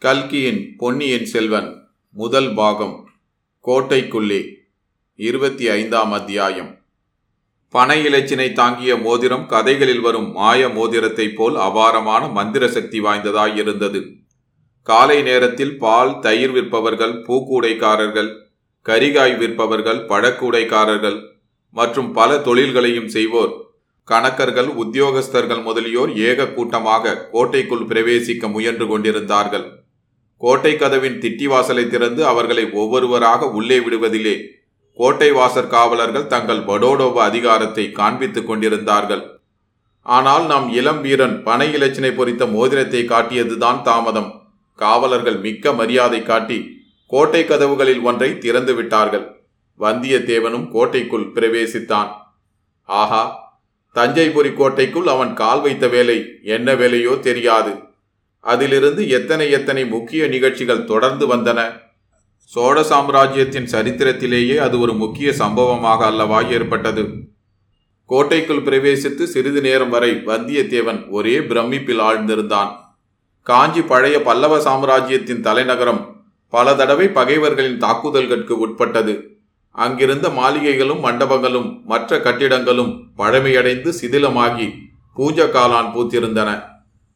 கல்கியின் பொன்னியின் செல்வன் முதல் பாகம் கோட்டைக்குள்ளே இருபத்தி ஐந்தாம் அத்தியாயம். பனை இலச்சினை தாங்கிய மோதிரம் கதைகளில் வரும் மாய மோதிரத்தைப் போல் அபாரமான மந்திர சக்தி வாய்ந்ததாய் இருந்தது. காலை நேரத்தில் பால் தயிர் விற்பவர்கள் பூக்கூடைக்காரர்கள் கரிகாய் விற்பவர்கள் பழக்கூடைக்காரர்கள் மற்றும் பல தொழில்களையும் செய்வோர். கணக்கர்கள் உத்தியோகஸ்தர்கள் முதலியோர் ஏக கூட்டமாக கோட்டைக்குள் பிரவேசிக்க முயன்று கொண்டிருந்தார்கள். கோட்டை கதவின் திட்டிவாசலை திறந்து அவர்களை ஒவ்வொருவராக உள்ளே விடுவதிலே. கோட்டை வாசற் காவலர்கள் தங்கள் படோடோப அதிகாரத்தை காண்பித்துக் கொண்டிருந்தார்கள். ஆனால் நம் இளம் வீரன் பனை இலச்சினை பொறித்த மோதிரத்தை காட்டியதுதான் தாமதம். காவலர்கள் மிக்க மரியாதை காட்டி கோட்டை கதவுகளில் ஒன்றை திறந்து விட்டார்கள். வந்தியத்தேவனும் கோட்டைக்குள் பிரவேசித்தான். ஆஹா தஞ்சைபுரி கோட்டைக்குள் அவன் கால் வைத்த வேலை என்ன வேலையோ தெரியாது. அதிலிருந்து எத்தனை எத்தனை முக்கிய நிகழ்ச்சிகள் தொடர்ந்து வந்தன? சோழ சாம்ராஜ்யத்தின் சரித்திரத்திலேயே அது ஒரு முக்கிய சம்பவமாக அல்லவா ஏற்பட்டது? கோட்டைக்குள் பிரவேசித்து சிறிது நேரம் வரை வந்தியத்தேவன் ஒரே பிரமிப்பில் ஆழ்ந்திருந்தான். காஞ்சி பழைய பல்லவ சாம்ராஜ்யத்தின் தலைநகரம் பல தடவை பகைவர்களின் தாக்குதல்களுக்கு உட்பட்டது. அங்கிருந்த மாளிகைகளும் மண்டபங்களும் மற்ற கட்டிடங்களும் பழமையடைந்து சிதிலமாகி பூஜ காலான் பூத்திருந்தன.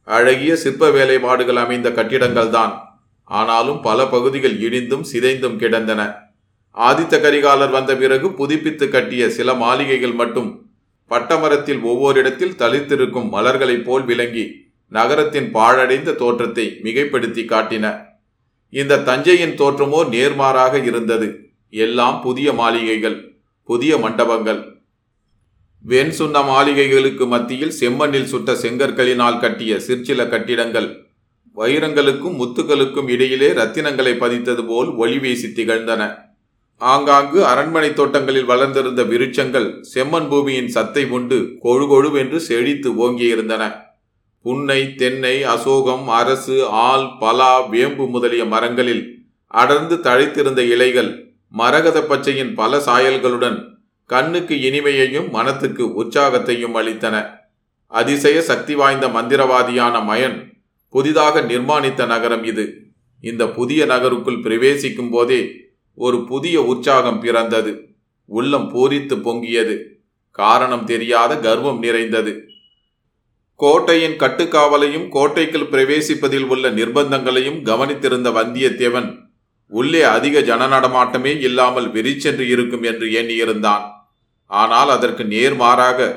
அழகிய சிற்ப வேலைப்பாடுகள் அமைந்த கட்டிடங்கள் தான் ஆனாலும் பல பகுதிகள் இடிந்தும் சிதைந்தும் கிடந்தன. ஆதித்த கரிகாலர் வந்த பிறகு புதுப்பித்து கட்டிய சில மாளிகைகள் மட்டும் பட்டமரத்தில் ஒவ்வொரு இடத்தில் தளித்திருக்கும் மலர்களைப் போல் விளங்கி நகரத்தின் பாழடைந்த தோற்றத்தை மிகைப்படுத்தி காட்டின. இந்த தஞ்சையின் தோற்றமோ நேர்மாறாக இருந்தது. எல்லாம் புதிய மாளிகைகள் புதிய மண்டபங்கள். வெண் சுண்ண மாளிகைகளுக்கு மத்தியில் செம்மண்ணில் சுட்ட செங்கற்களினால் கட்டிய சிற்சில கட்டிடங்கள். வைரங்களுக்கும் முத்துக்களுக்கும் இடையிலே ரத்தினங்களை பதித்தது போல் ஒளி வீசி திகழ்ந்தன. ஆங்காங்கு அரண்மனை தோட்டங்களில் வளர்ந்திருந்த விருட்சங்கள் செம்மண் பூமியின் சத்தை உண்டு கொழுகொழுவென்று செழித்து ஓங்கியிருந்தன. புன்னை தென்னை அசோகம் அரசு ஆல் பலா வேம்பு முதலிய மரங்களில் அடர்ந்து தழைத்திருந்த இலைகள் மரகத பச்சையின் பல சாயல்களுடன் கண்ணுக்கு இனிமையையும் மனத்துக்கு உற்சாகத்தையும் அளித்தன. அதிசய சக்தி வாய்ந்த மந்திரவாதியான மயன் புதிதாக நிர்மாணித்த நகரம் இது. இந்த புதிய நகருக்குள் பிரவேசிக்கும் போதே ஒரு புதிய உற்சாகம் பிறந்தது. உள்ளம் பூரித்து பொங்கியது. காரணம் தெரியாத கர்வம் நிறைந்தது. கோட்டையின் கட்டுக்காவலையும் கோட்டைக்குள் பிரவேசிப்பதில் உள்ள நிர்பந்தங்களையும் கவனித்திருந்த வந்தியத்தேவன் உள்ளே அதிக ஜன நடமாட்டமே இல்லாமல் வெறிச்சென்று இருக்கும் என்று எண்ணியிருந்தான். ஆனால் அதற்கு நேர்மாறாக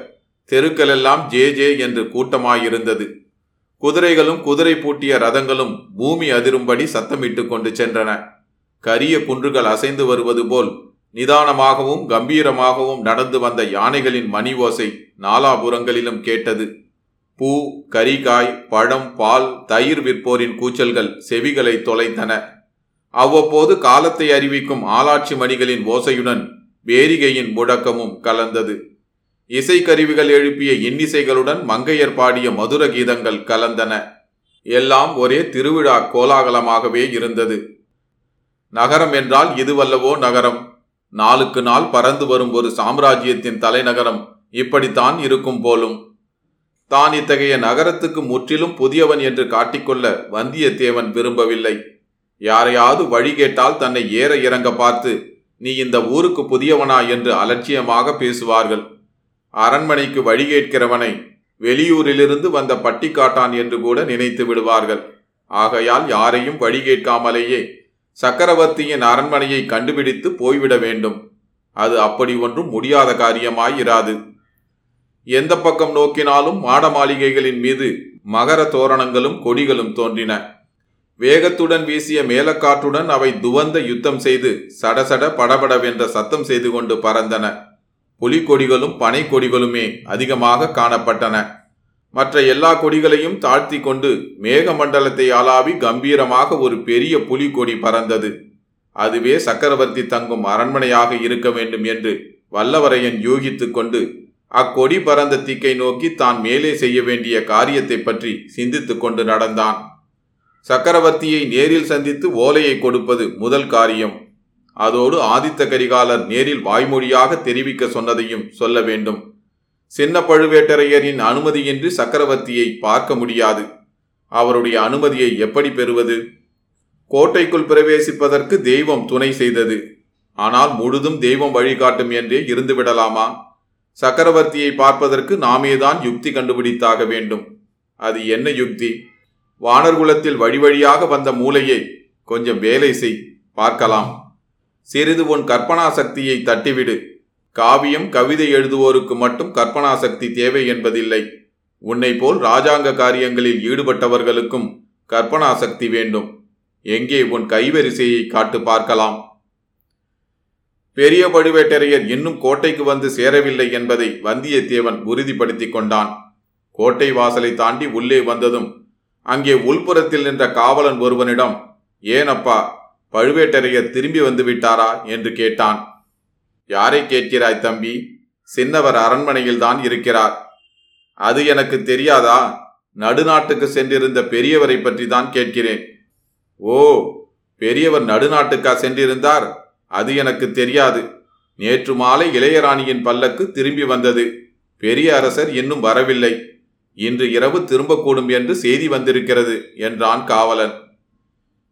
தெருக்களெல்லாம் ஜே ஜே என்று கூட்டமாயிருந்தது. குதிரைகளும் குதிரை பூட்டிய ரதங்களும் பூமி அதிரும்படி சத்தமிட்டு கொண்டு சென்றன. கரிய குன்றுகள் அசைந்து வருவது போல் நிதானமாகவும் கம்பீரமாகவும் நடந்து வந்த யானைகளின் மணி ஓசை நாலாபுறங்களிலும் கேட்டது. பூ கரிகாய் பழம் பால் தயிர் விற்போரின் கூச்சல்கள் செவிகளை தொலைத்தன. அவ்வப்போது காலத்தை அறிவிக்கும் ஆளாட்சி மணிகளின் ஓசையுடன் வேரிகையின் முழக்கமும் கலந்தது. இசைக்கருவிகள் எழுப்பிய இன்னிசைகளுடன் மங்கையர் பாடிய மதுர கீதங்கள் கலந்தன. எல்லாம் ஒரே திருவிழா கோலாகலமாகவே இருந்தது. நகரம் என்றால் இதுவல்லவோ நகரம். நாளுக்கு நாள் பறந்து வரும் ஒரு சாம்ராஜ்யத்தின் தலைநகரம் இப்படித்தான் இருக்கும் போலும். தான் இத்தகைய நகரத்துக்கு முற்றிலும் புதியவன் என்று காட்டிக்கொள்ள வந்தியத்தேவன் விரும்பவில்லை. யாரையாவது வழி கேட்டால் தன்னை ஏற இறங்க பார்த்து நீ இந்த ஊருக்கு புதியவனா என்று அலட்சியமாக பேசுவார்கள். அரண்மனைக்கு வழி கேட்கிறவனை வெளியூரிலிருந்து வந்த பட்டிக்காட்டான் என்று கூட நினைத்து விடுவார்கள். ஆகையால் யாரையும் வழி கேட்காமலேயே சக்கரவர்த்தியின் அரண்மனையை கண்டுபிடித்து போய்விட வேண்டும். அது அப்படி ஒன்றும் முடியாத காரியமாயிராது. எந்த பக்கம் நோக்கினாலும் மாட மாளிகைகளின் மீது மகர தோரணங்களும் கொடிகளும் தோன்றின. வேகத்துடன் வீசிய மேலக்காற்றுடன் அவை துவந்த யுத்தம் செய்து சடசட படபடவென்ற சத்தம் செய்து கொண்டு பறந்தன. புலிக்கொடிகளும் பனை கொடிகளுமே அதிகமாக காணப்பட்டன. மற்ற எல்லா கொடிகளையும் தாழ்த்தி கொண்டு மேகமண்டலத்தை ஆளாவி கம்பீரமாக ஒரு பெரிய புலிகொடி பறந்தது. அதுவே சக்கரவர்த்தி தங்கும் அரண்மனையாக இருக்க வேண்டும் என்று வல்லவரையன் யூகித்துக் கொண்டு அக்கொடி பறந்த திக்கை நோக்கி தான் மேலே செய்ய வேண்டிய காரியத்தை பற்றி சிந்தித்துக் கொண்டு நடந்தான். சக்கரவர்த்தியை நேரில் சந்தித்து ஓலையை கொடுப்பது முதல் காரியம். அதோடு ஆதித்த கரிகாலர் நேரில் வாய்மொழியாக தெரிவிக்க சொன்னதையும் சொல்ல வேண்டும். சின்ன பழுவேட்டரையரின் அனுமதியின்றி சக்கரவர்த்தியை பார்க்க முடியாது. அவருடைய அனுமதியை எப்படி பெறுவது? கோட்டைக்குள் பிரவேசிப்பதற்கு தெய்வம் துணை செய்தது. ஆனால் முழுதும் தெய்வம் வழிகாட்டும் என்றே இருந்துவிடலாமா? சக்கரவர்த்தியை பார்ப்பதற்கு நாமேதான் யுக்தி கண்டுபிடித்தாக வேண்டும். அது என்ன யுக்தி? வானர்குலத்தில் வழி வழியாக வந்த மூளையை கொஞ்சம் வேலை செய் பார்க்கலாம். சிறிது உன் கற்பனா சக்தியை தட்டிவிடு. காவியம் கவிதை எழுதுவோருக்கு மட்டும் கற்பனா சக்தி தேவை என்பதில்லை. உன்னை போல் ராஜாங்க காரியங்களில் ஈடுபட்டவர்களுக்கும் கற்பனா சக்தி வேண்டும். எங்கே உன் கைவரிசையை காட்டு பார்க்கலாம். பெரிய பழுவேட்டரையர் இன்னும் கோட்டைக்கு வந்து சேரவில்லை என்பதை வந்தியத்தேவன் உறுதிப்படுத்திக் கொண்டான். கோட்டை வாசலை தாண்டி உள்ளே வந்ததும் அங்கே உள்புறத்தில் நின்ற காவலன் ஒருவனிடம் ஏனப்பா பழுவேட்டரையர் திரும்பி வந்து விட்டாரா என்று கேட்டான். யாரை கேட்கிறாய் தம்பி? சின்னவர் அரண்மனையில்தான் இருக்கிறார். அது எனக்கு தெரியாதா? நடுநாட்டுக்கு சென்றிருந்த பெரியவரை பற்றி தான் கேட்கிறேன். ஓ பெரியவர் நடுநாட்டுக்கா சென்றிருந்தார்? அது எனக்கு தெரியாது. நேற்று மாலை இளையராணியின் பல்லக்கு திரும்பி வந்தது. பெரிய அரசர் இன்னும் வரவில்லை. இன்று இரவு திரும்பக்கூடும் என்று செய்தி வந்திருக்கிறது என்றான் காவலன்.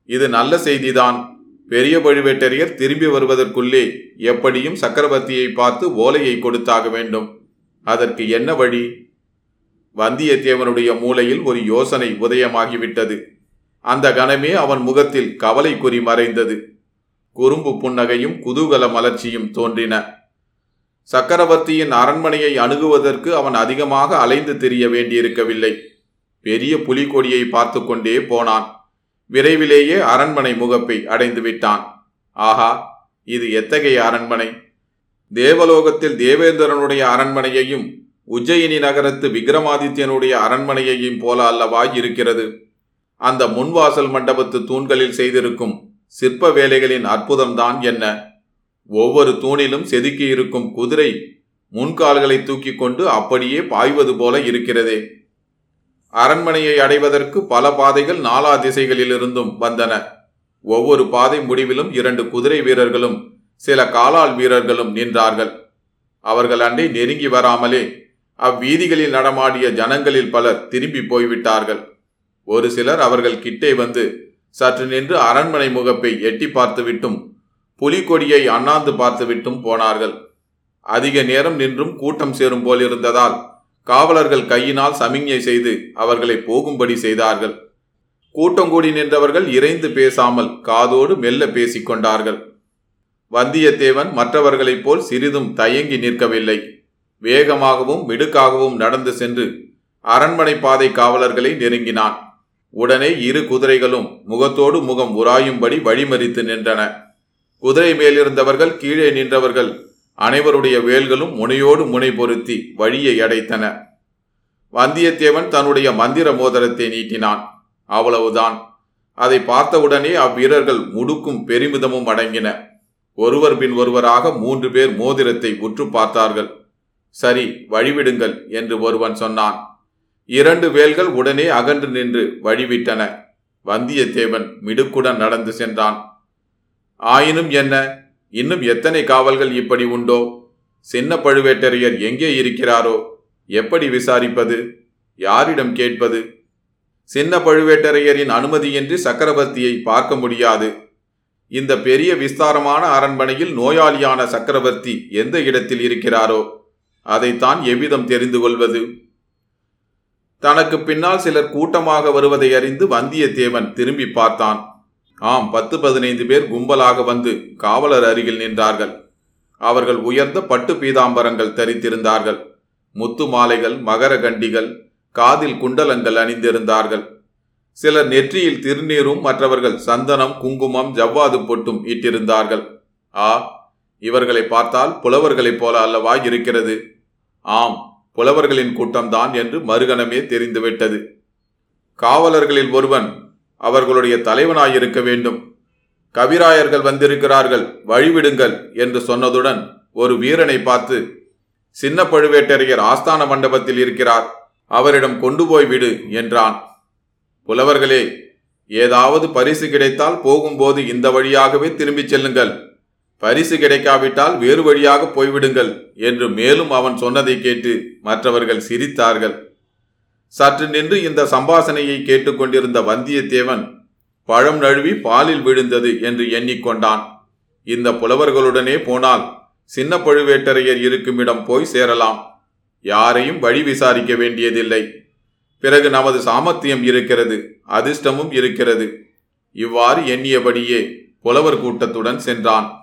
இது நல்ல செய்திதான். பெரிய பழுவேட்டரையர் திரும்பி வருவதற்குள்ளே எப்படியும் சக்கரவர்த்தியை பார்த்து ஓலையை கொடுத்தாக வேண்டும். அதற்கு என்ன வழி? வந்தியத்தேவனுடைய மூளையில் ஒரு யோசனை உதயமாகிவிட்டது. அந்த கணமே அவன் முகத்தில் கவலை குறி மறைந்தது. குறும்பு புன்னகையும் குதூகல மலர்ச்சியும் தோன்றின. சக்கரவர்த்தியின் அரண்மனையை அணுகுவதற்கு அவன் அதிகமாக அலைந்து திரிய வேண்டியிருக்கவில்லை. பெரிய புலிகொடியை பார்த்து கொண்டே போனான். விரைவிலேயே அரண்மனை முகப்பை அடைந்து விட்டான். ஆஹா இது எத்தகைய அரண்மனை? தேவலோகத்தில் தேவேந்திரனுடைய அரண்மனையையும் உஜ்ஜயினி நகரத்து விக்ரமாதித்யனுடைய அரண்மனையையும் போல அல்லவா இருக்கிறது? அந்த முன்வாசல் மண்டபத்து தூண்களில் செய்திருக்கும் சிற்ப வேலைகளின் அற்புதம்தான் என்ன? ஒவ்வொரு தூணிலும் செதுக்கி இருக்கும் குதிரை முன்கால்களை தூக்கி கொண்டு அப்படியே பாய்வது போல இருக்கிறதே. அரண்மனையை அடைவதற்கு பல பாதைகள் நாலா திசைகளிலிருந்தும் வந்தன. ஒவ்வொரு பாதை முடிவிலும் இரண்டு குதிரை வீரர்களும் சில காலால் வீரர்களும் நின்றார்கள். அவர்கள் அண்டை நெருங்கி வராமலே அவ்வீதிகளில் நடமாடிய ஜனங்களில் பலர் திரும்பி போய்விட்டார்கள். ஒரு சிலர் அவர்கள் கிட்டே வந்து சற்று நின்று அரண்மனை முகப்பை எட்டி பார்த்துவிட்டும் புலிகொடியை அண்ணாந்து பார்த்துவிட்டும் போனார்கள். அதிக நேரம் நின்றும் கூட்டம் சேரும் போலிருந்ததால் காவலர்கள் கையினால் சமிஞ்ஞை செய்து அவர்களை போகும்படி செய்தார்கள். கூட்டம் கூடி நின்றவர்கள் இறைந்து பேசாமல் காதோடு மெல்ல பேசிக்கொண்டார்கள் வந்தியத்தேவன் மற்றவர்களைப் போல் சிறிதும் தயங்கி நிற்கவில்லை. வேகமாகவும் மிடுக்காகவும் நடந்து சென்று அரண்மனை பாதை காவலர்களை நெருங்கினான். உடனே இரு குதிரைகளும் முகத்தோடு முகம் உராயும்படி வழிமறித்து நின்றன. குதிரை மேலிருந்தவர்கள் கீழே நின்றவர்கள் அனைவருடைய வேல்களும் முனையோடு முனை பொருத்தி வழியை அடைத்தன. வந்தியத்தேவன் தன்னுடைய மந்திர மோதிரத்தை நீட்டினான். அவ்வளவுதான். அதை பார்த்தவுடனே அவ்வீரர்கள் முடுக்கும் பெருமிதமும் அடங்கின. ஒருவர் பின் ஒருவராக மூன்று பேர் மோதிரத்தை உற்று பார்த்தார்கள். சரி வழிவிடுங்கள் என்று ஒருவன் சொன்னான். இரண்டு வேல்கள் உடனே அகன்று நின்று வழிவிட்டன. வந்தியத்தேவன் மிடுக்குடன் நடந்து சென்றான். ஆயினும் என்ன? இன்னும் எத்தனை காவல்கள் இப்படி உண்டோ? சின்ன பழுவேட்டரையர் எங்கே இருக்கிறாரோ? எப்படி விசாரிப்பது? யாரிடம் கேட்பது? சின்ன பழுவேட்டரையரின் அனுமதியின்றி சக்கரவர்த்தியை பார்க்க முடியாது. இந்த பெரிய விஸ்தாரமான அரண்மனையில் நோயாளியான சக்கரவர்த்தி எந்த இடத்தில் இருக்கிறாரோ? அதைத்தான் எவ்விதம் தெரிந்து கொள்வது? தனக்கு பின்னால் சிலர் கூட்டமாக வருவதை அறிந்து வந்தியத்தேவன் திரும்பி பார்த்தான். ஆம் பத்து பதினைந்து பேர் கும்பலாக வந்து காவலர் அருகில் நின்றார்கள். அவர்கள் உயர்ந்த பட்டு பீதாம்பரங்கள் தரித்திருந்தார்கள். முத்து மாலைகள் மகர கண்டிகள் காதில் குண்டலங்கள் அணிந்திருந்தார்கள். சிலர் நெற்றியில் திருநீரும் மற்றவர்கள் சந்தனம் குங்குமம் ஜவ்வாது பொட்டும் இட்டிருந்தார்கள். ஆ இவர்களை பார்த்தால் புலவர்களைப் போல அல்லவா இருக்கிறது? ஆம் புலவர்களின் கூட்டம்தான் என்று மறுகணமே தெரிந்துவிட்டது. காவலர்களில் ஒருவன் அவர்களுடைய தலைவனாயிருக்க வேண்டும். கவிராயர்கள் வந்திருக்கிறார்கள் வழிவிடுங்கள் என்று சொன்னதுடன் ஒரு வீரனை பார்த்து சின்ன பழுவேட்டரையர் ஆஸ்தான மண்டபத்தில் இருக்கிறார் அவரிடம் கொண்டு போய் விடு என்றான். புலவர்களே ஏதாவது பரிசு கிடைத்தால் போகும்போது இந்த வழியாகவே திரும்பிச் செல்லுங்கள். பரிசு கிடைக்காவிட்டால் வேறு வழியாக போய்விடுங்கள் என்று மேலும் அவன் சொன்னதை கேட்டு மற்றவர்கள் சிரித்தார்கள். சற்று நின்று இந்த சம்பாசனையை கேட்டுக்கொண்டிருந்த வந்தியத்தேவன் பழம் நழுவி பாலில் விழுந்தது என்று எண்ணிக்கொண்டான். இந்த புலவர்களுடனே போனால் சின்ன பழுவேட்டரையர் இருக்கும் இடம் போய் சேரலாம். யாரையும் வழி விசாரிக்க வேண்டியதில்லை. பிறகு நமது சாமர்த்தியம் இருக்கிறது அதிர்ஷ்டமும் இருக்கிறது. இவ்வாறு எண்ணியபடியே புலவர் கூட்டத்துடன் சென்றான்.